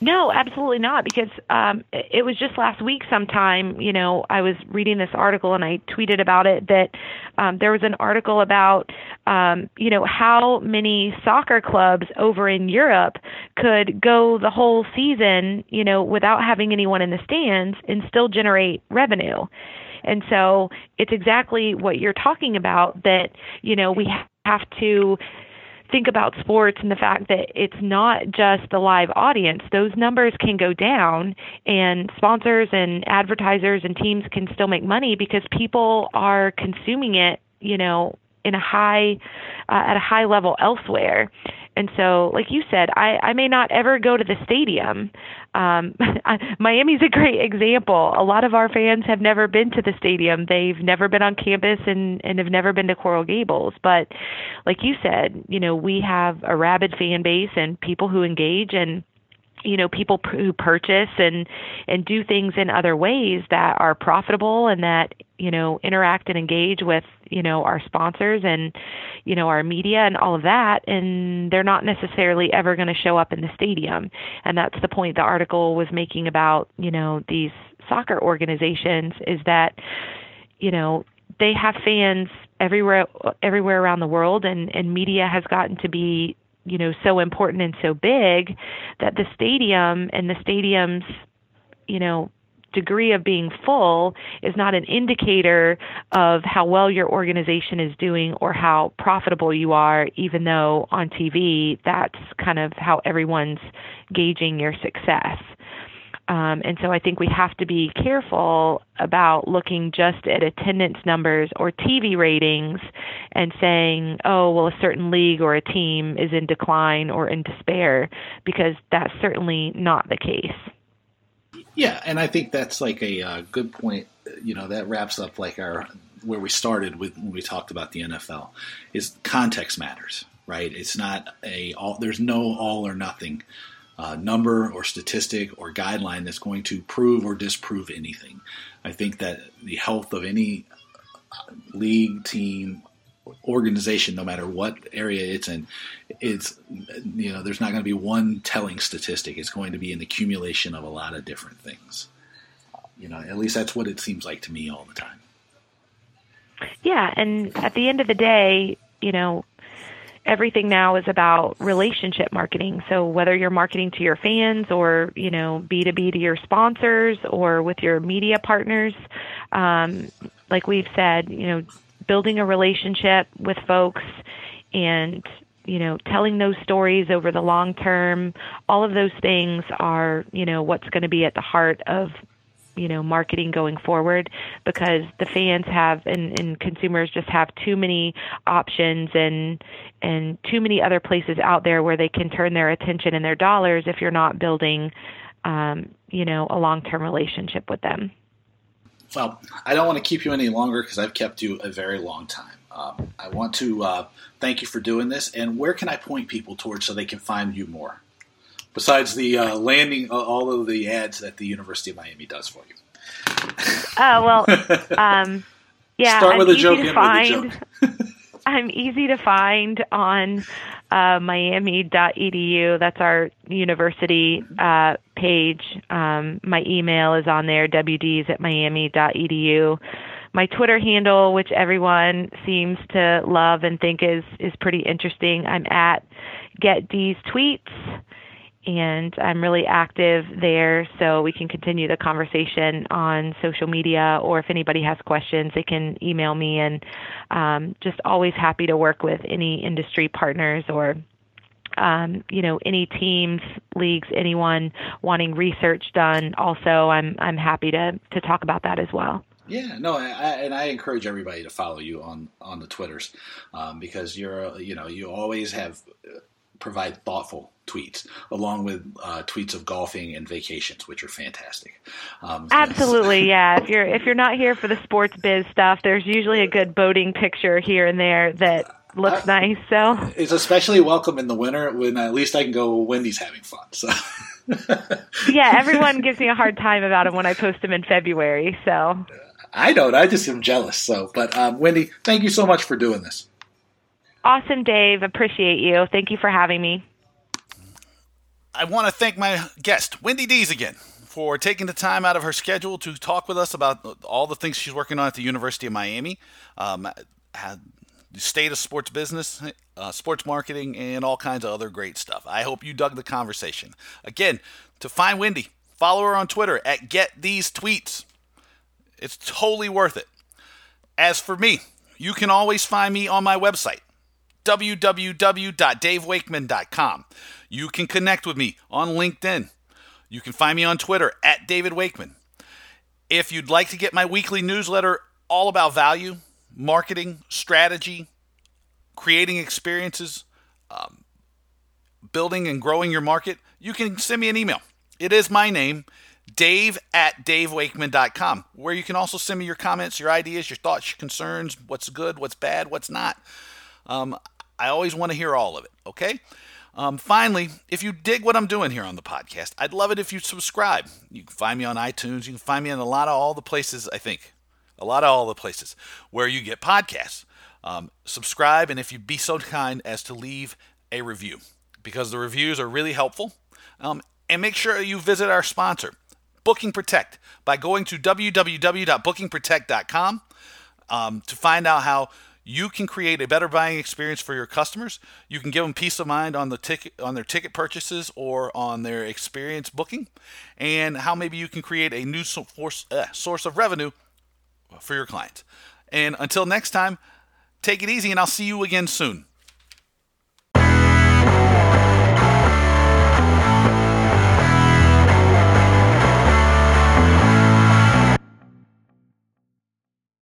No, absolutely not. Because um, it was just last week, sometime. You know, I was reading this article and I tweeted about it that um, there was an article about, um, you know, how many soccer clubs over in Europe could go the whole season, you know, without having anyone in the stands and still generate revenue. And so it's exactly what you're talking about that, you know, we have to think about sports and the fact that it's not just the live audience. Those numbers can go down, and sponsors and advertisers and teams can still make money because people are consuming it, you know, in a high uh, at a high level elsewhere. And so, like you said, I, I may not ever go to the stadium. Um, Miami's a great example. A lot of our fans have never been to the stadium. They've never been on campus and, and have never been to Coral Gables. But like you said, you know, we have a rabid fan base and people who engage and you know people who purchase and and do things in other ways that are profitable and that you know interact and engage with you know our sponsors and you know our media and all of that and they're not necessarily ever going to show up in the stadium. And that's the point the article was making about you know these soccer organizations is that you know they have fans everywhere everywhere around the world and and media has gotten to be you know so important and so big that the stadium and the stadium's you know degree of being full is not an indicator of how well your organization is doing or how profitable you are even though on TV that's kind of how everyone's gauging your success um, and so I think we have to be careful about looking just at attendance numbers or TV ratings and saying, oh, well, a certain league or a team is in decline or in despair, because that's certainly not the case.
Yeah, and I think that's like a uh, good point. You know, that wraps up like our where we started with when we talked about the NFL is context matters, right? It's not a all. There's no all or nothing uh, number or statistic or guideline that's going to prove or disprove anything. I think that the health of any uh, league, team, organization, no matter what area it's in, it's you know there's not going to be one telling statistic. It's going to be an accumulation of a lot of different things. You know, at least that's what it seems like to me all the time.
Yeah, and at the end of the day, you know, everything now is about relationship marketing. So whether you're marketing to your fans or, you know, B2B to your sponsors or with your media partners, um, like we've said, you know, building a relationship with folks and you know telling those stories over the long term all of those things are you know what's going to be at the heart of you know marketing going forward because the fans have and, and consumers just have too many options and and too many other places out there where they can turn their attention and their dollars if you're not building um, you know a long term relationship with them.
Well i don't want to keep you any longer because i've kept you a very long time. Um, i want to uh, thank you for doing this and where can i point people towards so they can find you more besides the uh, landing uh, all of the ads that the University of Miami does for you?
Oh well, um, yeah.
Start with
I'm
a joke.
Find, I'm easy to find on uh, miami.edu. That's our university uh, page. Um, my email is on there, wds at miami.edu. My Twitter handle, which everyone seems to love and think is is pretty interesting, I'm at get D's tweets and I'm really active there so we can continue the conversation on social media or if anybody has questions they can email me and um, just always happy to work with any industry partners or um, you know any teams leagues anyone wanting research done. Also I'm I'm happy to to talk about that as well.
Yeah, no, I, and I encourage everybody to follow you on on the twitters um, because you're you know you always have provide thoughtful tweets, along with uh, tweets of golfing and vacations, which are fantastic.
Um, Absolutely, yes. yeah. If you're if you're not here for the sports biz stuff, there's usually a good boating picture here and there that looks nice. So
it's especially welcome in the winter when at least I can go. Windy's having fun. So.
yeah, everyone gives me a hard time about them when I post them in February. So
I don't. I just am jealous. So, but um, Wendy, thank you so much for doing this.
Awesome, Dave. Appreciate you. Thank you for having me.
I want to thank my guest, Windy Dees, again, for taking the time out of her schedule to talk with us about all the things she's working on at the University of Miami, um, the state of sports business, uh, sports marketing, and all kinds of other great stuff. I hope you dug the conversation. Again, to find Wendy, follow her on Twitter at Get These Tweets. It's totally worth it. As for me, you can always find me on my website,
www.davewakeman.com. You can connect with me on LinkedIn. You can find me on Twitter at David Wakeman. If you'd like to get my weekly newsletter all about value, marketing, strategy, creating experiences, um, building and growing your market, you can send me an email. It is my name, dave at davewakeman.com, where you can also send me your comments, your ideas, your thoughts, your concerns, what's good, what's bad, what's not. Um, I always want to hear all of it, okay? Um, finally, if you dig what I'm doing here on the podcast, I'd love it if you subscribe. You can find me on iTunes. You can find me in a lot of all the places, I think, a lot of all the places where you get podcasts. Um, subscribe, and if you'd be so kind as to leave a review, because the reviews are really helpful. Um, and make sure you visit our sponsor, Booking Protect, by going to www.bookingprotect.com um, to find out how you can create a better buying experience for your customers. You can give them peace of mind on the ticket on their ticket purchases or on their experience booking, and how maybe you can create a new source uh, source of revenue for your clients. And until next time, take it easy, and I'll see you again soon.